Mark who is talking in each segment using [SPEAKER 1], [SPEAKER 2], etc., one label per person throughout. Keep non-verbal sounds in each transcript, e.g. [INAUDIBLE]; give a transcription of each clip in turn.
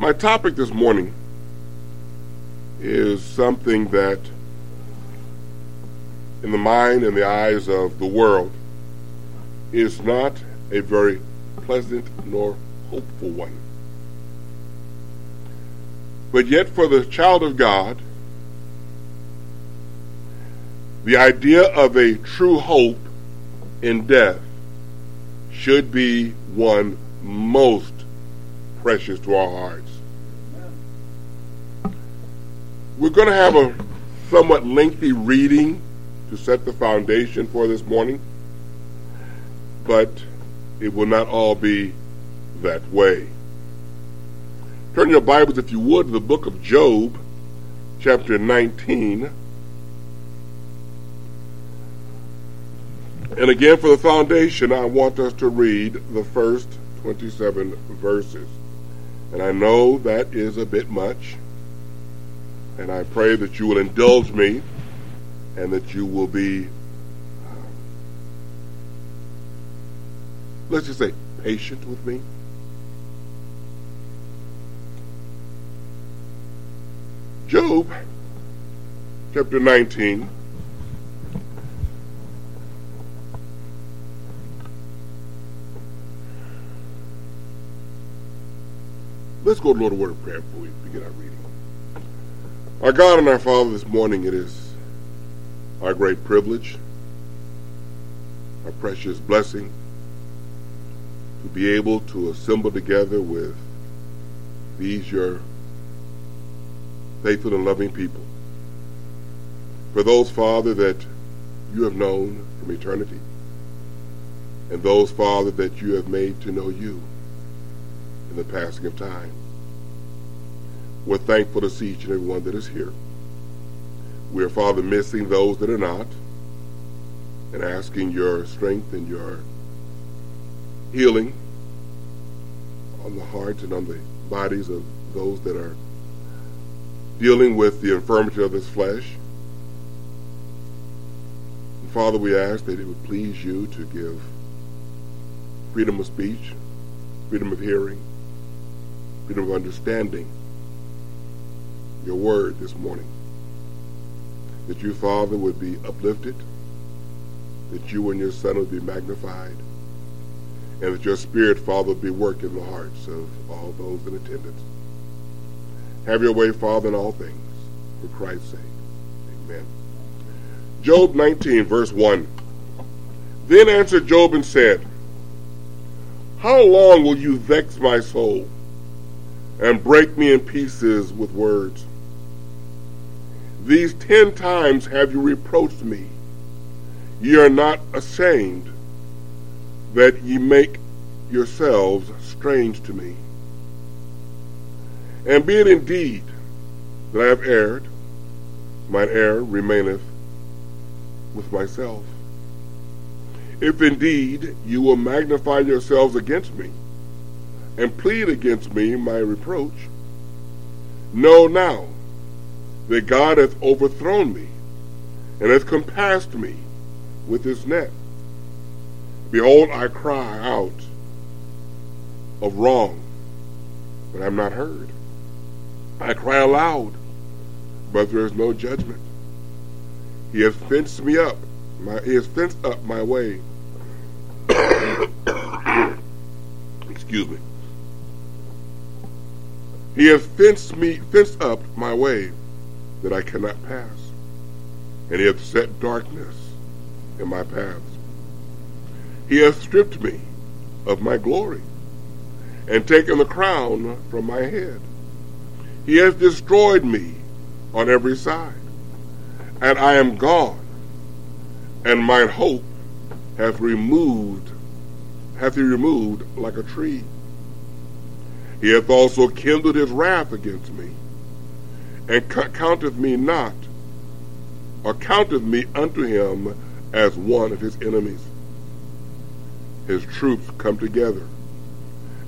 [SPEAKER 1] My topic this morning is something that, in the mind and the eyes of the world, is not a very pleasant nor hopeful one. But yet, for the child of God, the idea of a true hope in death should be one most precious to our hearts. We're going to have a somewhat lengthy reading to set the foundation for this morning, but it will not all be that way. Turn your Bibles, if you would, to the book of Job, chapter 19. And again, for the foundation, I want us to read the first 27 verses. And I know that is a bit much. And I pray that you will indulge me and that you will be, um, let's just say, patient with me. Job, chapter 19. Let's go to Lord of Word of Prayer before we begin our reading. Our God and our Father, this morning it is our great privilege, our precious blessing, to be able to assemble together with these your faithful and loving people. For those, Father, that you have known from eternity, and those, Father, that you have made to know you in the passing of time. We're thankful to see each and every one that is here. We are, Father, missing those that are not and asking your strength and your healing on the hearts and on the bodies of those that are dealing with the infirmity of this flesh. And Father, we ask that it would please you to give freedom of speech, freedom of hearing, freedom of understanding your word this morning. That you, Father, would be uplifted, that you and your Son would be magnified, and that your Spirit, Father, would be working in the hearts of all those in attendance. Have your way, Father, in all things, for Christ's sake. Amen. Job 19, verse 1. Then answered Job and said, How long will you vex my soul and break me in pieces with words? These ten times have you reproached me. Ye are not ashamed that ye make yourselves strange to me. And be it indeed that I have erred, mine error remaineth with myself. If indeed you will magnify yourselves against me, and plead against me my reproach, know now that God hath overthrown me, and hath compassed me with his net. Behold, I cry out of wrong, but am not heard. I cry aloud, but there is no judgment. He has fenced me up. My, he has fenced up my way. [COUGHS] Excuse me. He has fenced me, fenced up my way that I cannot pass, and he hath set darkness in my paths. He hath stripped me of my glory, and taken the crown from my head. He hath destroyed me on every side, and I am gone, and mine hope hath removed, hath he removed like a tree. He hath also kindled his wrath against me, and counteth me not, or counteth me unto him as one of his enemies. His troops come together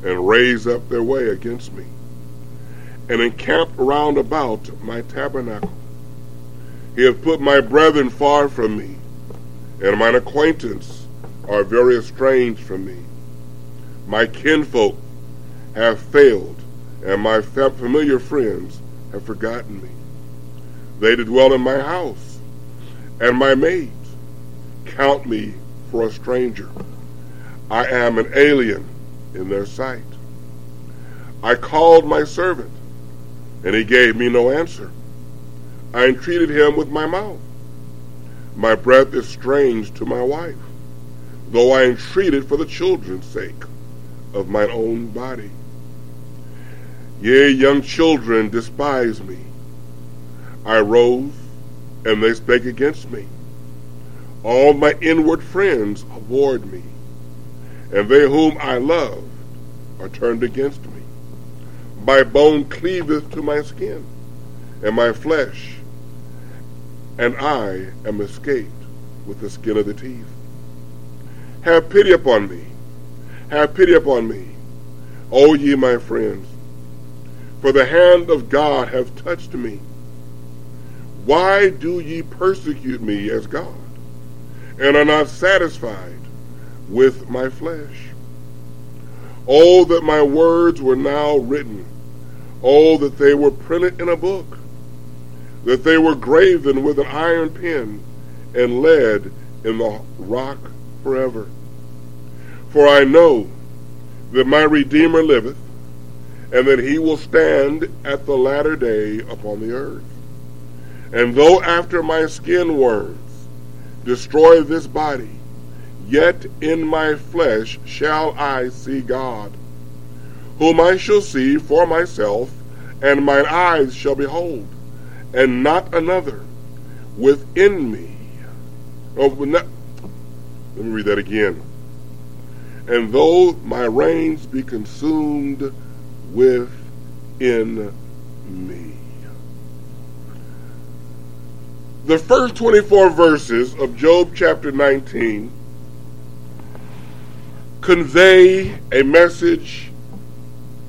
[SPEAKER 1] and raise up their way against me, and encamp round about my tabernacle. He hath put my brethren far from me, and mine acquaintance are very estranged from me. My kinfolk have failed and my familiar friends have forgotten me. They that dwell in my house, and my maids count me for a stranger. I am an alien in their sight. I called my servant, and he gave me no answer. I entreated him with my mouth. My breath is strange to my wife, though I entreated for the children's sake of mine own body. Yea, young children despise me. I rose, and they spake against me. All my inward friends abhorred me, and they whom I loved are turned against me. My bone cleaveth to my skin, and my flesh, and I am escaped with the skin of the teeth. Have pity upon me, have pity upon me, O ye my friends, for the hand of God hath touched me. Why do ye persecute me as God, and are not satisfied with my flesh? Oh, that my words were now written. Oh, that they were printed in a book, that they were graven with an iron pen and lead in the rock forever. For I know that my Redeemer liveth, and that he will stand at the latter day upon the earth. And though after my skin worms destroy this body, yet in my flesh shall I see God, whom I shall see for myself, and mine eyes shall behold, and not another within me. Oh, not, let me read that again. And though my reins be consumed within me. The first 24 verses of Job chapter 19 convey a message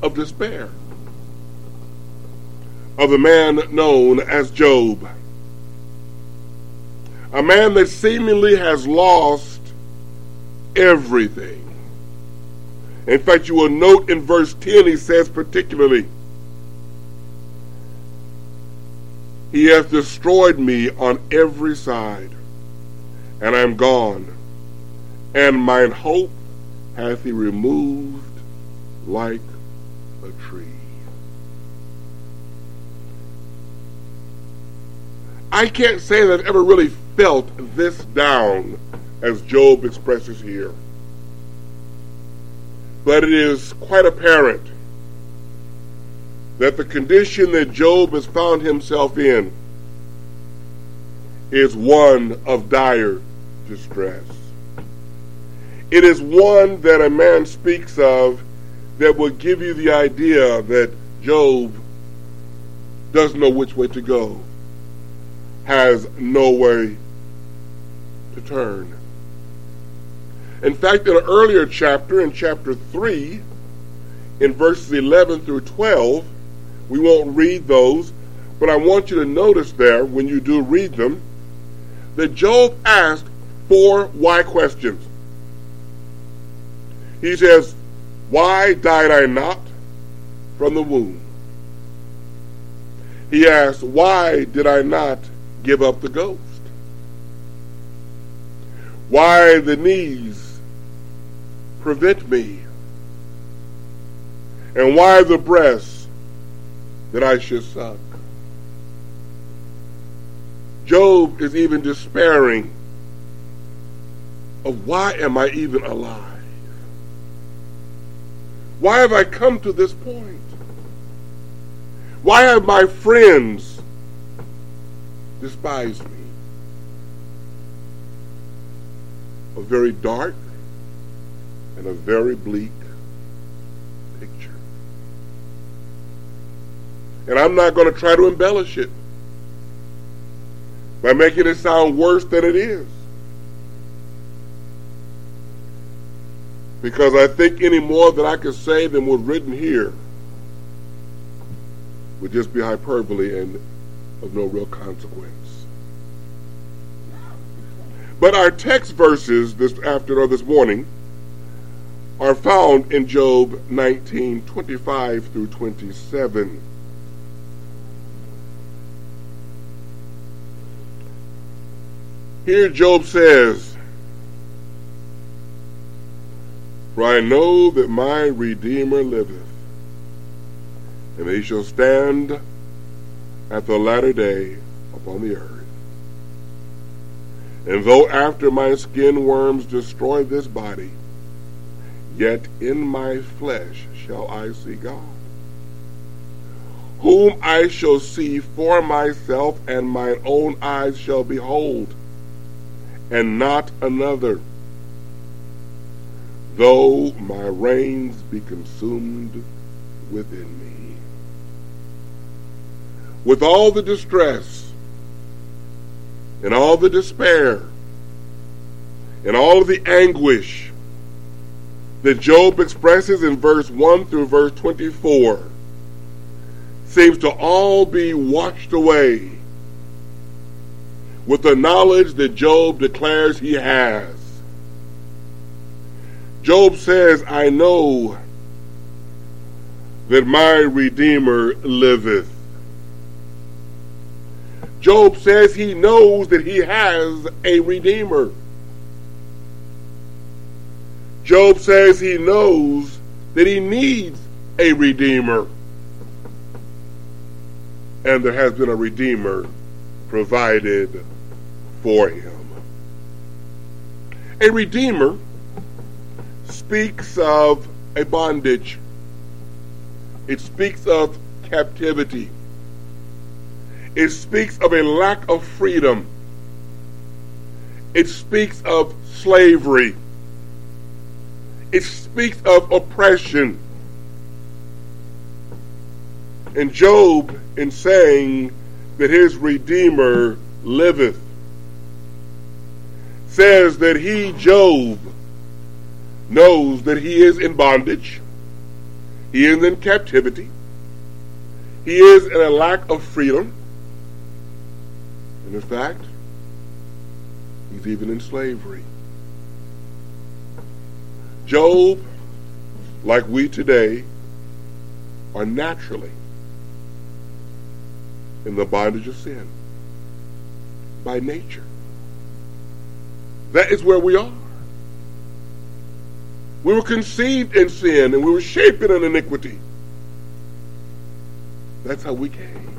[SPEAKER 1] of despair of the man known as Job. A man that seemingly has lost everything. In fact, you will note in verse 10, he says particularly, He has destroyed me on every side, and I am gone, and mine hope hath he removed like a tree. I can't say that I've ever really felt this down as Job expresses here. But it is quite apparent that the condition that Job has found himself in is one of dire distress. It is one that a man speaks of that will give you the idea that Job doesn't know which way to go, has no way to turn. In fact, in an earlier chapter, in chapter 3, in verses 11 through 12, we won't read those, but I want you to notice there, when you do read them, that Job asked four why questions. He says, Why died I not from the womb? He asked, Why did I not give up the ghost? Why the knees prevent me? And why the breast that I should suck? Job is even despairing of why am I even alive? Why have I come to this point? Why have my friends despised me? A very dark and a very bleak picture. And I'm not going to try to embellish it by making it sound worse than it is. Because I think any more that I could say than was written here would just be hyperbole and of no real consequence. But our text verses this afternoon or this morning are found in Job 19 25 through 27. Here Job says, For I know that my Redeemer liveth, and he shall stand at the latter day upon the earth. And though after my skin worms destroy this body, yet in my flesh shall I see God, whom I shall see for myself, and mine own eyes shall behold and not another. Though my reins be consumed within me. With all the distress and all the despair and all the anguish that Job expresses in verse 1 through verse 24 seems to all be washed away with the knowledge that Job declares he has. Job says, I know that my Redeemer liveth. Job says he knows that he has a Redeemer. Job says he knows that he needs a Redeemer. And there has been a Redeemer provided for him. A redeemer speaks of a bondage. It speaks of captivity. It speaks of a lack of freedom. It speaks of slavery. It speaks of oppression. And Job, in saying that his Redeemer liveth, says that he, Job, knows that he is in bondage, he is in captivity, he is in a lack of freedom, and in fact, he's even in slavery. Job, like we today, are naturally in the bondage of sin by nature. That is where we are. We were conceived in sin and we were shaped in iniquity. That's how we came.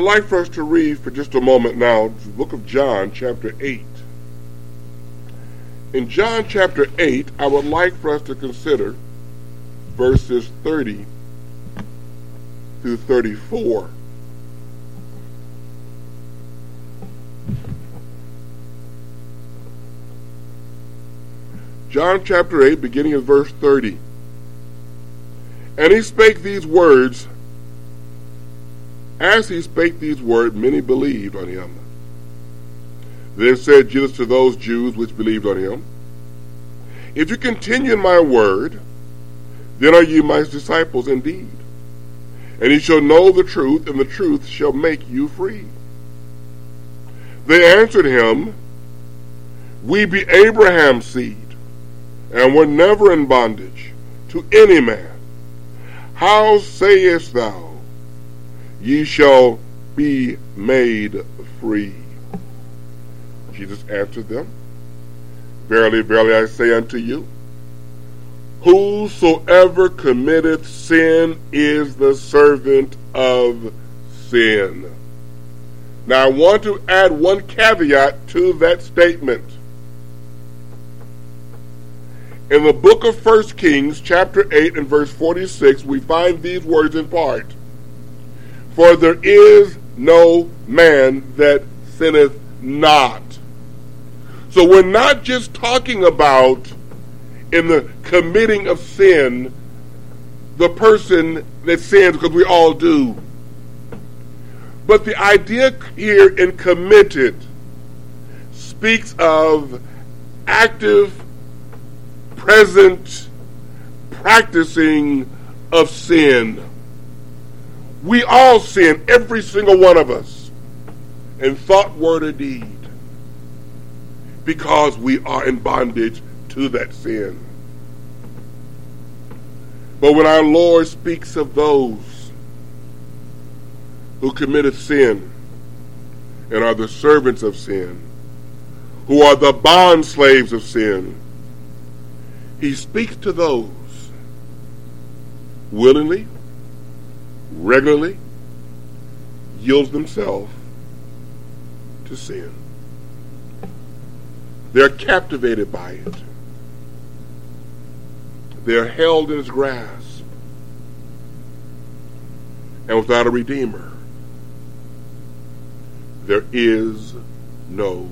[SPEAKER 1] I'd like for us to read for just a moment now the book of John, chapter 8. In John chapter 8, I would like for us to consider verses 30 through 34. John chapter 8, beginning at verse 30. And he spake these words. As he spake these words, many believed on him. Then said Jesus to those Jews which believed on him, If you continue in my word, then are ye my disciples indeed. And ye shall know the truth, and the truth shall make you free. They answered him, We be Abraham's seed and were never in bondage to any man. How sayest thou, ye shall be made free? Jesus answered them, Verily, verily, I say unto you, Whosoever committeth sin is the servant of sin. Now, I want to add one caveat to that statement. In the book of First Kings, chapter 8 and verse 46, we find these words in part. For there is no man that sinneth not. So we're not just talking about in the committing of sin the person that sins because we all do. But the idea here in committed speaks of active present practicing of sin. We all sin, every single one of us, in thought, word, or deed. because we are in bondage to that sin. But when our Lord speaks of those who committed sin and are the servants of sin, who are the bond slaves of sin, he speaks to those willingly, regularly, yields themselves to sin. They're captivated by it. They're held in its grasp. And without a redeemer, there is no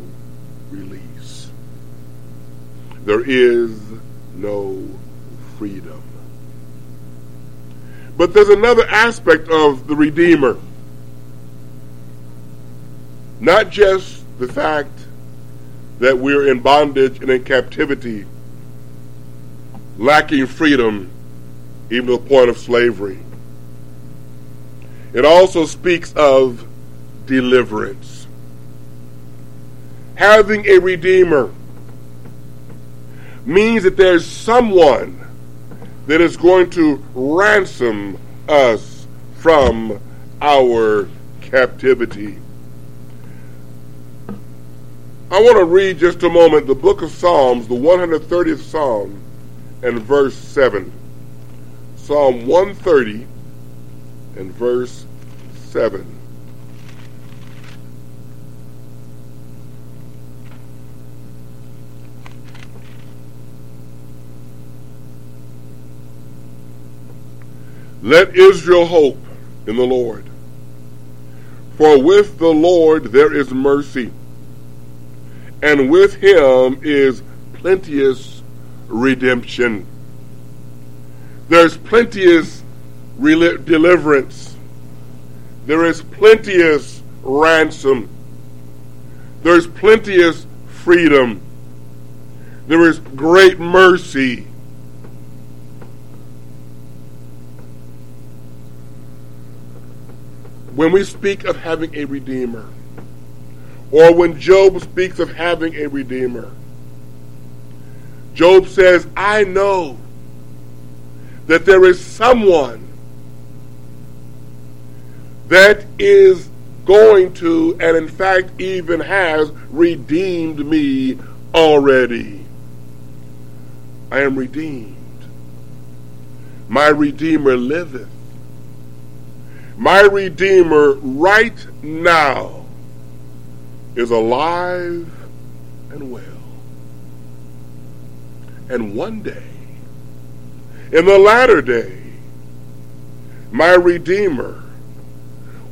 [SPEAKER 1] release. There is no freedom. But there's another aspect of the Redeemer. Not just the fact that we're in bondage and in captivity, lacking freedom, even to the point of slavery. It also speaks of deliverance. Having a Redeemer means that there's someone that is going to ransom us from our captivity. I want to read just a moment the book of Psalms, the 130th Psalm, and verse 7. Psalm 130 and verse 7. Let Israel hope in the Lord. For with the Lord there is mercy, and with him is plenteous redemption. There's plenteous deliverance. There is plenteous ransom. There's plenteous freedom. There is great mercy when we speak of having a redeemer, or when Job speaks of having a redeemer, Job says, I know that there is someone that is going to, and in fact even has, redeemed me already. I am redeemed. My Redeemer liveth. My Redeemer right now is alive and well. And one day, in the latter day, my Redeemer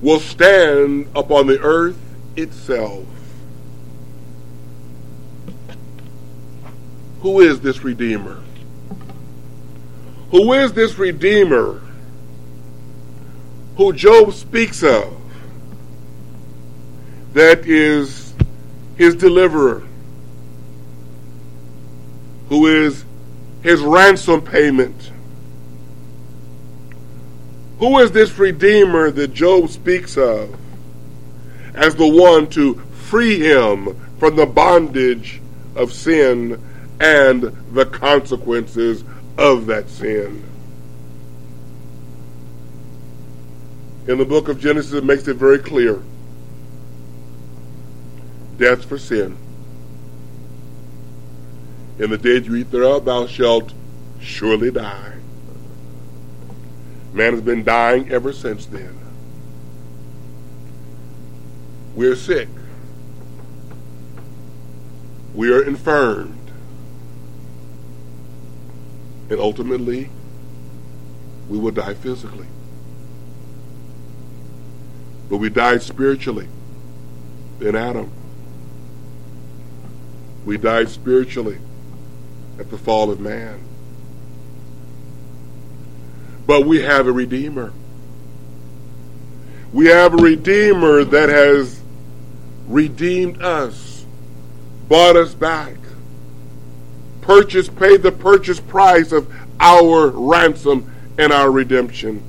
[SPEAKER 1] will stand upon the earth itself. Who is this Redeemer? Who is this Redeemer who Job speaks of, that is his deliverer, who is his ransom payment. Who is this Redeemer that Job speaks of as the one to free him from the bondage of sin and the consequences of that sin? In the book of Genesis, it makes it very clear death for sin. In the day you eat thereof, thou shalt surely die. Man has been dying ever since then. We're sick. We are infirmed. And ultimately, we will die physically. But we died spiritually in Adam. We died spiritually at the fall of man. But we have a Redeemer. We have a Redeemer that has redeemed us, bought us back, purchased, paid the purchase price of our ransom and our redemption.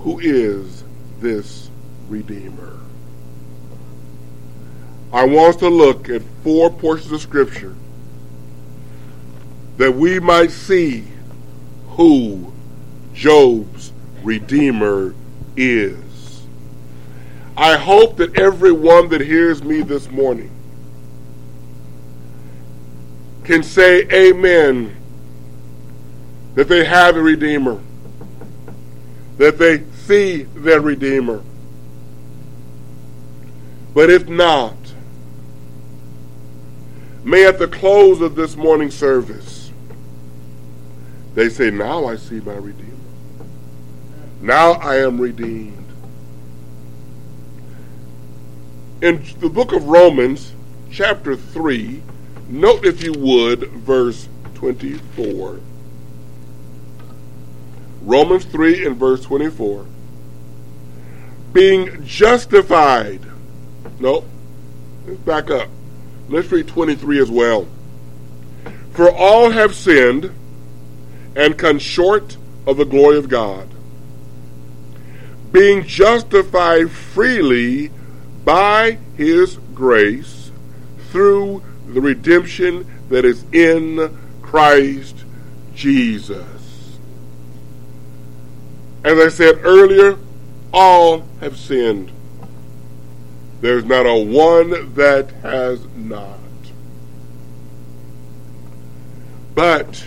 [SPEAKER 1] Who is this Redeemer. I want us to look at four portions of Scripture that we might see who Job's Redeemer is. I hope that everyone that hears me this morning can say amen that they have a Redeemer, that they see their Redeemer. But if not, may at the close of this morning service, they say, Now I see my Redeemer. Now I am redeemed. In the book of Romans, chapter 3, note if you would, verse 24. Romans 3 and verse 24. Being justified. No, let's back up. Let's read 23 as well. For all have sinned and come short of the glory of God, being justified freely by his grace through the redemption that is in Christ Jesus. As I said earlier, all have sinned. There's not a one that has not. But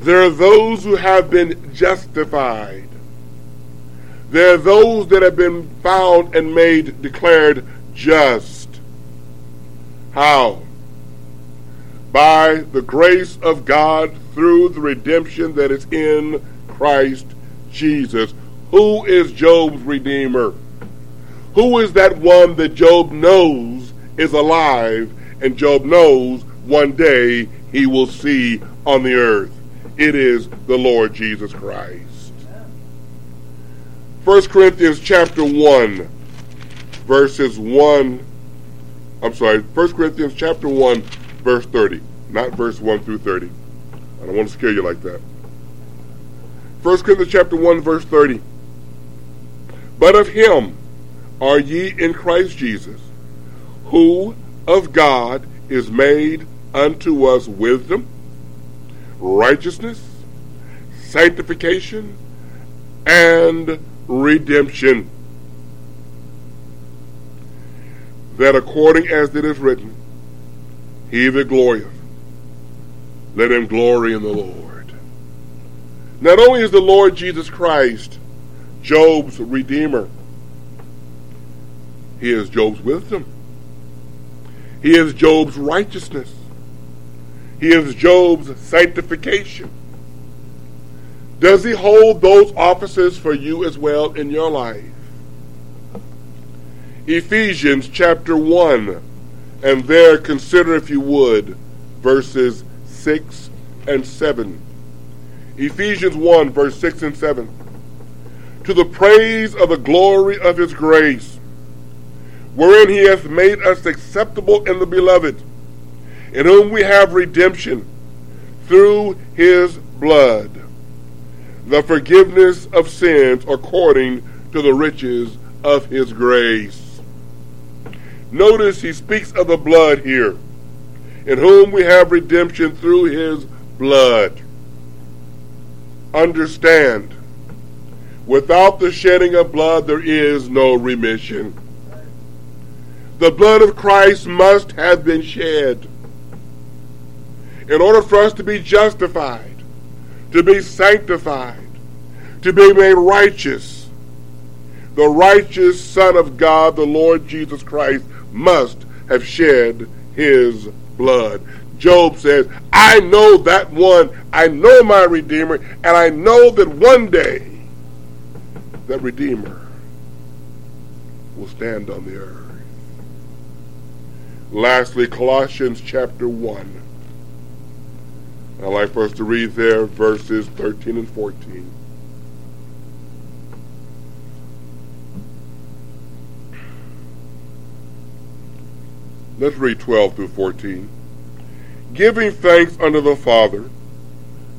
[SPEAKER 1] there are those who have been justified. There are those that have been found and made declared just. How? By the grace of God through the redemption that is in Christ Jesus. Who is Job's Redeemer? Who is that one that Job knows is alive and Job knows one day he will see on the earth? It is the Lord Jesus Christ. 1 Corinthians chapter 1, verses 1. I'm sorry, 1 Corinthians chapter 1, verse 30. Not verse 1 through 30. I don't want to scare you like that. 1 Corinthians chapter 1, verse 30. But of him are ye in Christ Jesus, who of God is made unto us wisdom, righteousness, sanctification, and redemption. That according as it is written, He that glorieth, let him glory in the Lord. Not only is the Lord Jesus Christ Job's Redeemer, He is Job's wisdom. He is Job's righteousness. He is Job's sanctification. Does he hold those offices for you as well in your life? Ephesians chapter 1, and there consider, if you would, verses 6 and 7. Ephesians 1, verse 6 and 7. To the praise of the glory of his grace, wherein he hath made us acceptable in the beloved, in whom we have redemption through his blood, the forgiveness of sins according to the riches of his grace. Notice he speaks of the blood here, in whom we have redemption through his blood understand without the shedding of blood, there is no remission. The blood of Christ must have been shed in order for us to be justified, to be sanctified, to be made righteous. The righteous Son of God, the Lord Jesus Christ, must have shed his blood. Job says, I know that one, I know my Redeemer, and I know that one day that Redeemer will stand on the earth. Lastly, Colossians chapter 1. I'd like for us to read there verses 13 and 14. Let's read 12 through 14 giving thanks unto the Father,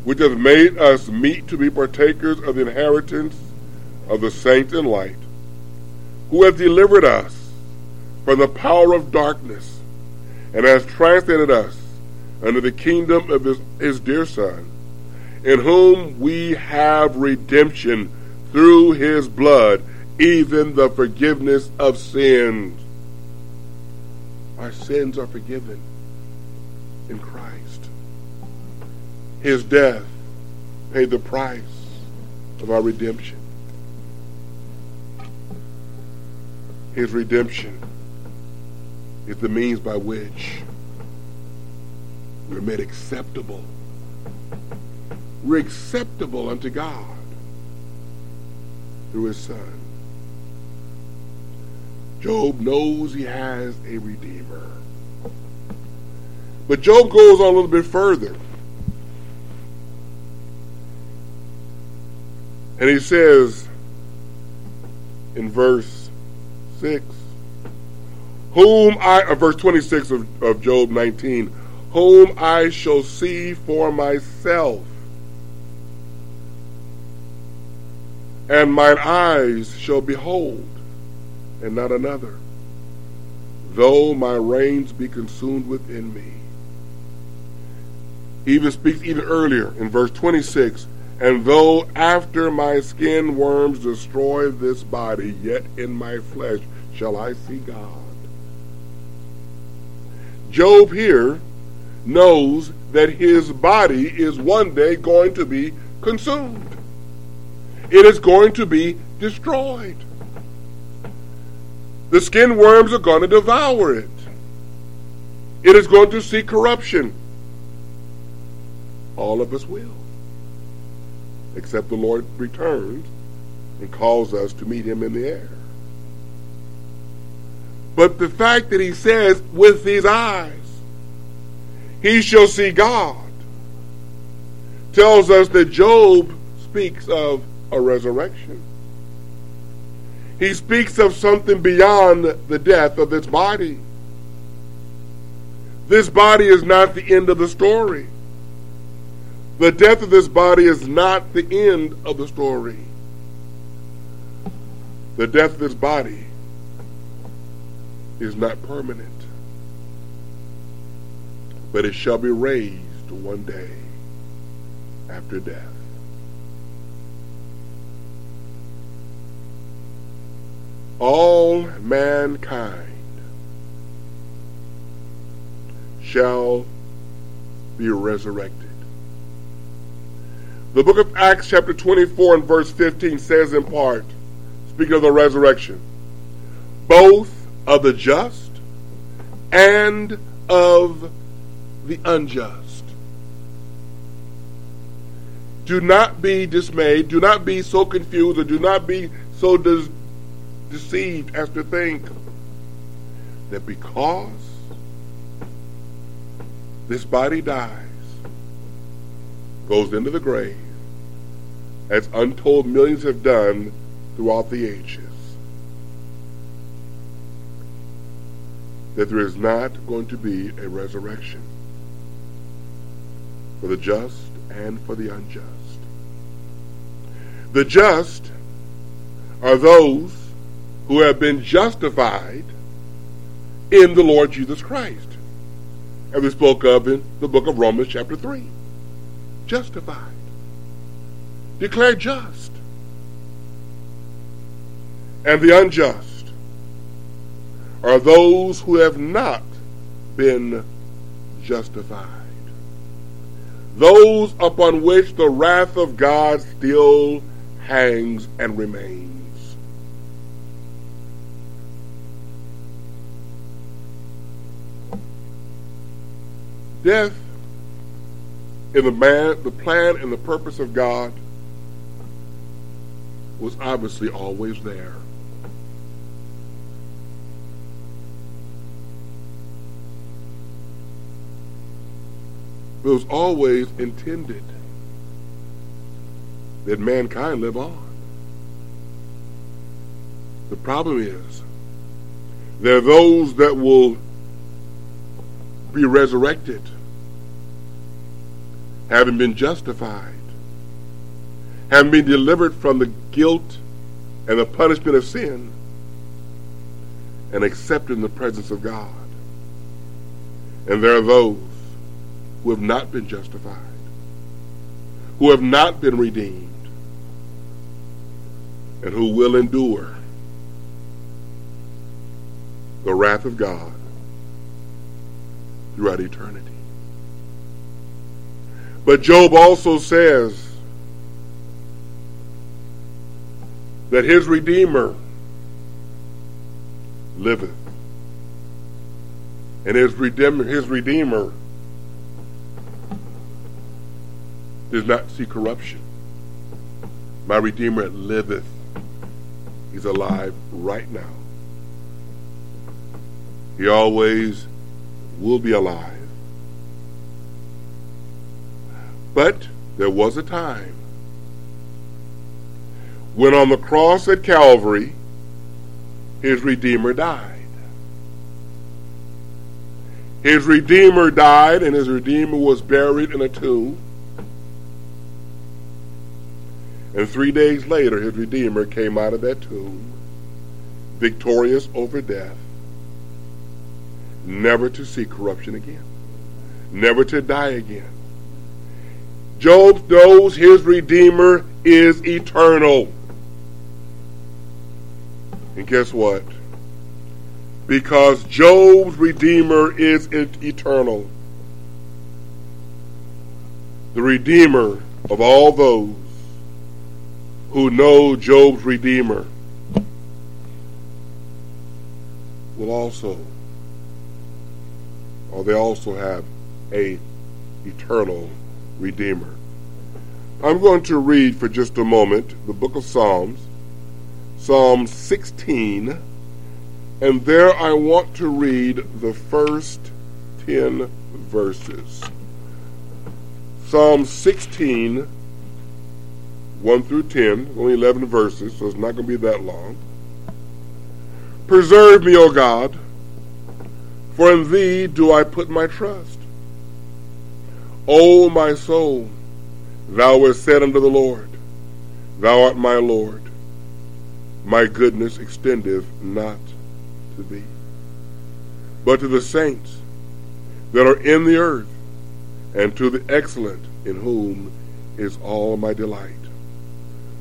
[SPEAKER 1] which hath made us meet to be partakers of the inheritance of the saints in light, who has delivered us from the power of darkness and has translated us under the kingdom of his, his dear Son, in whom we have redemption through his blood, even the forgiveness of sins. Our sins are forgiven in Christ. His death paid the price of our redemption. His redemption is the means by which we're made acceptable. We're acceptable unto God through his son. Job knows he has a redeemer. But Job goes on a little bit further. And he says in verse 6, whom I, uh, verse 26 of, of Job 19, whom I shall see for myself, and mine eyes shall behold, and not another, though my reins be consumed within me. He even speaks even earlier in verse 26 and though after my skin worms destroy this body, yet in my flesh shall I see God. Job here knows that his body is one day going to be consumed. It is going to be destroyed. The skin worms are going to devour it. It is going to see corruption. All of us will except the Lord returns and calls us to meet him in the air. But the fact that he says, with these eyes, he shall see God, tells us that Job speaks of a resurrection. He speaks of something beyond the death of this body. This body is not the end of the story. The death of this body is not the end of the story. The death of this body is not permanent, but it shall be raised one day after death. All mankind shall be resurrected. The book of Acts, chapter 24 and verse 15 says in part, speaking of the resurrection, both of the just and of the unjust. Do not be dismayed. Do not be so confused or do not be so de- deceived as to think that because this body dies, goes into the grave, as untold millions have done throughout the ages. That there is not going to be a resurrection for the just and for the unjust. The just are those who have been justified in the Lord Jesus Christ. As we spoke of in the book of Romans, chapter 3 justified, declared just. And the unjust are those who have not been justified. Those upon which the wrath of God still hangs and remains. Death in the man, the plan and the purpose of God was obviously always there. It was always intended that mankind live on. The problem is there are those that will be resurrected having been justified, having been delivered from the guilt and the punishment of sin, and accepted in the presence of God. And there are those who have not been justified, who have not been redeemed, and who will endure the wrath of God throughout eternity. But Job also says that his Redeemer liveth. And his Redeemer, his Redeemer does not see corruption. My Redeemer liveth. He's alive right now. He always will be alive. But there was a time when on the cross at Calvary, his Redeemer died. His Redeemer died, and his Redeemer was buried in a tomb. And three days later, his Redeemer came out of that tomb, victorious over death, never to see corruption again, never to die again. Job knows his Redeemer is eternal. And guess what? Because Job's Redeemer is eternal, the Redeemer of all those who know Job's Redeemer will also, or they also have a eternal Redeemer. I'm going to read for just a moment the book of Psalms, Psalm 16, and there I want to read the first 10 verses. Psalm 16, 1 through 10, only 11 verses, so it's not going to be that long. Preserve me, O God, for in thee do I put my trust. O my soul, thou wast said unto the Lord, Thou art my Lord. My goodness extendeth not to thee, but to the saints that are in the earth, and to the excellent in whom is all my delight.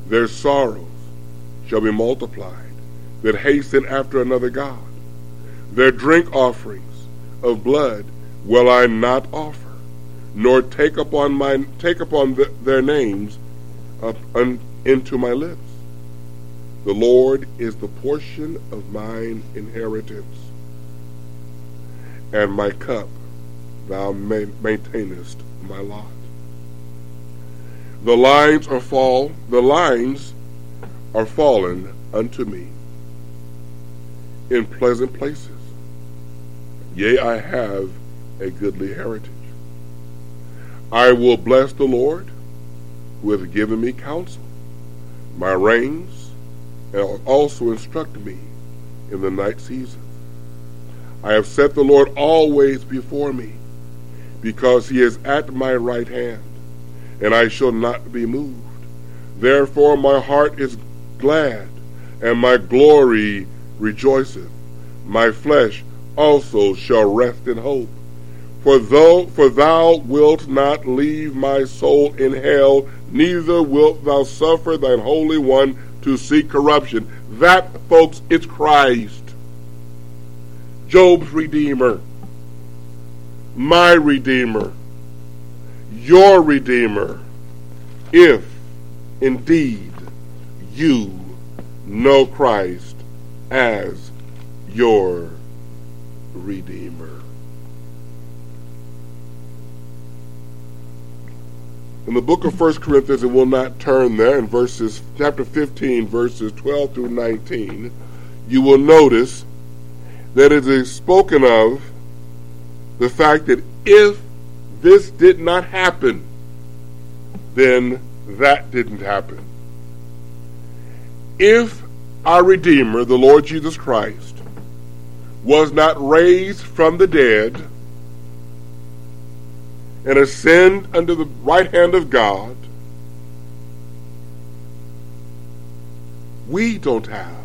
[SPEAKER 1] Their sorrows shall be multiplied that hasten after another God. Their drink offerings of blood will I not offer nor take upon my take upon the, their names up un, into my lips. The Lord is the portion of mine inheritance, and my cup thou maintainest my lot. The lines are fall the lines are fallen unto me in pleasant places. Yea, I have a goodly heritage. I will bless the Lord who hath given me counsel. My reins and also instruct me in the night season. I have set the Lord always before me, because he is at my right hand, and I shall not be moved. Therefore my heart is glad, and my glory rejoiceth. My flesh also shall rest in hope. For though for thou wilt not leave my soul in hell, neither wilt thou suffer thine holy one to see corruption. That, folks, is Christ. Job's Redeemer. My Redeemer. Your Redeemer. If indeed you know Christ as your Redeemer. In the book of 1 Corinthians, and we'll not turn there, in verses, chapter 15, verses 12 through 19, you will notice that it is spoken of the fact that if this did not happen, then that didn't happen. If our Redeemer, the Lord Jesus Christ, was not raised from the dead, and ascend under the right hand of God, we don't have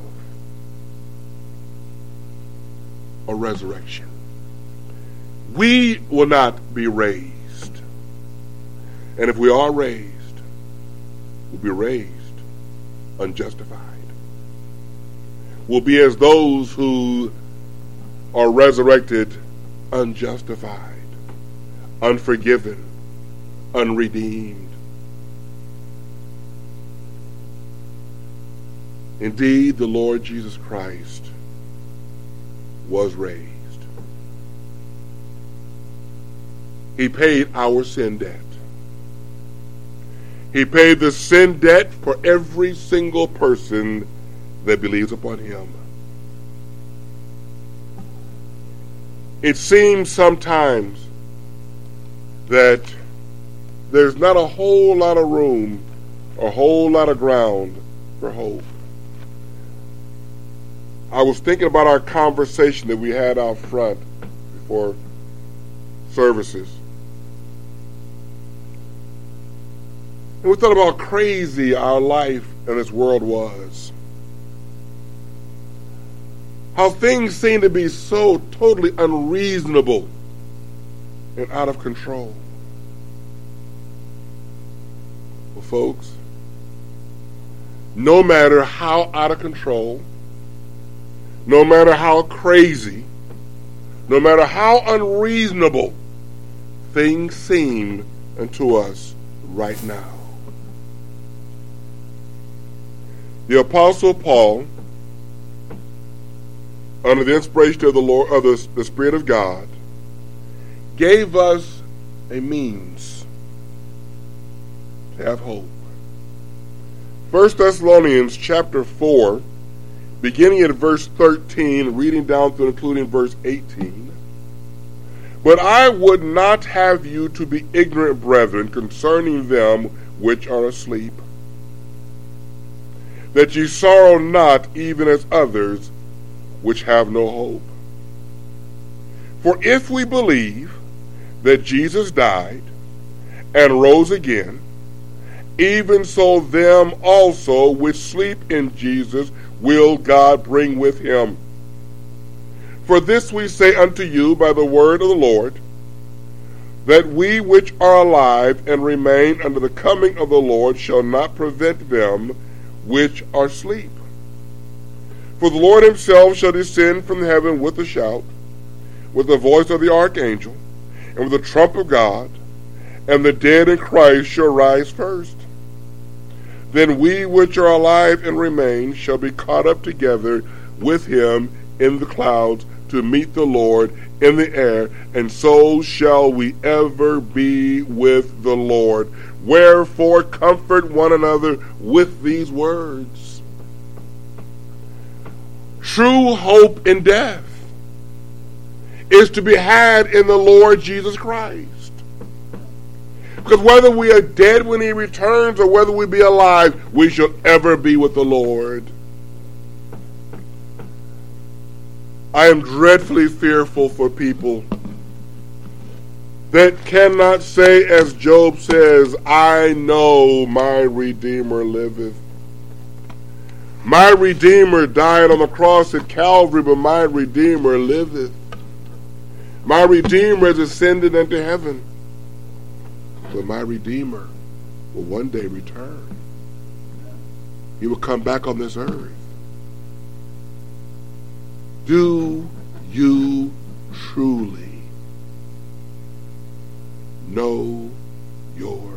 [SPEAKER 1] a resurrection. We will not be raised. And if we are raised, we'll be raised unjustified. We'll be as those who are resurrected unjustified, unforgiven, unredeemed. Indeed, the Lord Jesus Christ was raised. He paid our sin debt. He paid the sin debt for every single person that believes upon him. It seems sometimes that there's not a whole lot of room, a whole lot of ground for hope. I was thinking about our conversation that we had out front before services. And we thought about how crazy our life in this world was. How things seem to be so totally unreasonable and out of control. Well, folks, no matter how out of control, no matter how crazy, no matter how unreasonable things seem unto us right now. The Apostle Paul, under the inspiration of the Lord of the, the Spirit of God, gave us a means to have hope. 1 Thessalonians chapter 4, beginning at verse 13, reading down to including verse 18. But I would not have you to be ignorant, brethren, concerning them which are asleep that ye sorrow not even as others which have no hope. For if we believe that Jesus died and rose again, even so them also which sleep in Jesus will God bring with him. For this we say unto you by the word of the Lord, that we which are alive and remain unto the coming of the Lord shall not prevent them which are asleep. For the Lord himself shall descend from heaven with a shout, with the voice of the archangel, and with the trump of God, and the dead in Christ shall rise first. Then we which are alive and remain shall be caught up together with him in the clouds to meet the Lord in the air, and so shall we ever be with the Lord. Wherefore, comfort one another with these words. True hope in death is to be had in the Lord Jesus Christ. Because whether we are dead when he returns or whether we be alive, we shall ever be with the Lord. I am dreadfully fearful for people that cannot say, as Job says, I know my Redeemer liveth. My Redeemer died on the cross at Calvary, but my Redeemer liveth. My Redeemer has ascended into heaven, but my Redeemer will one day return. He will come back on this earth. Do you truly know your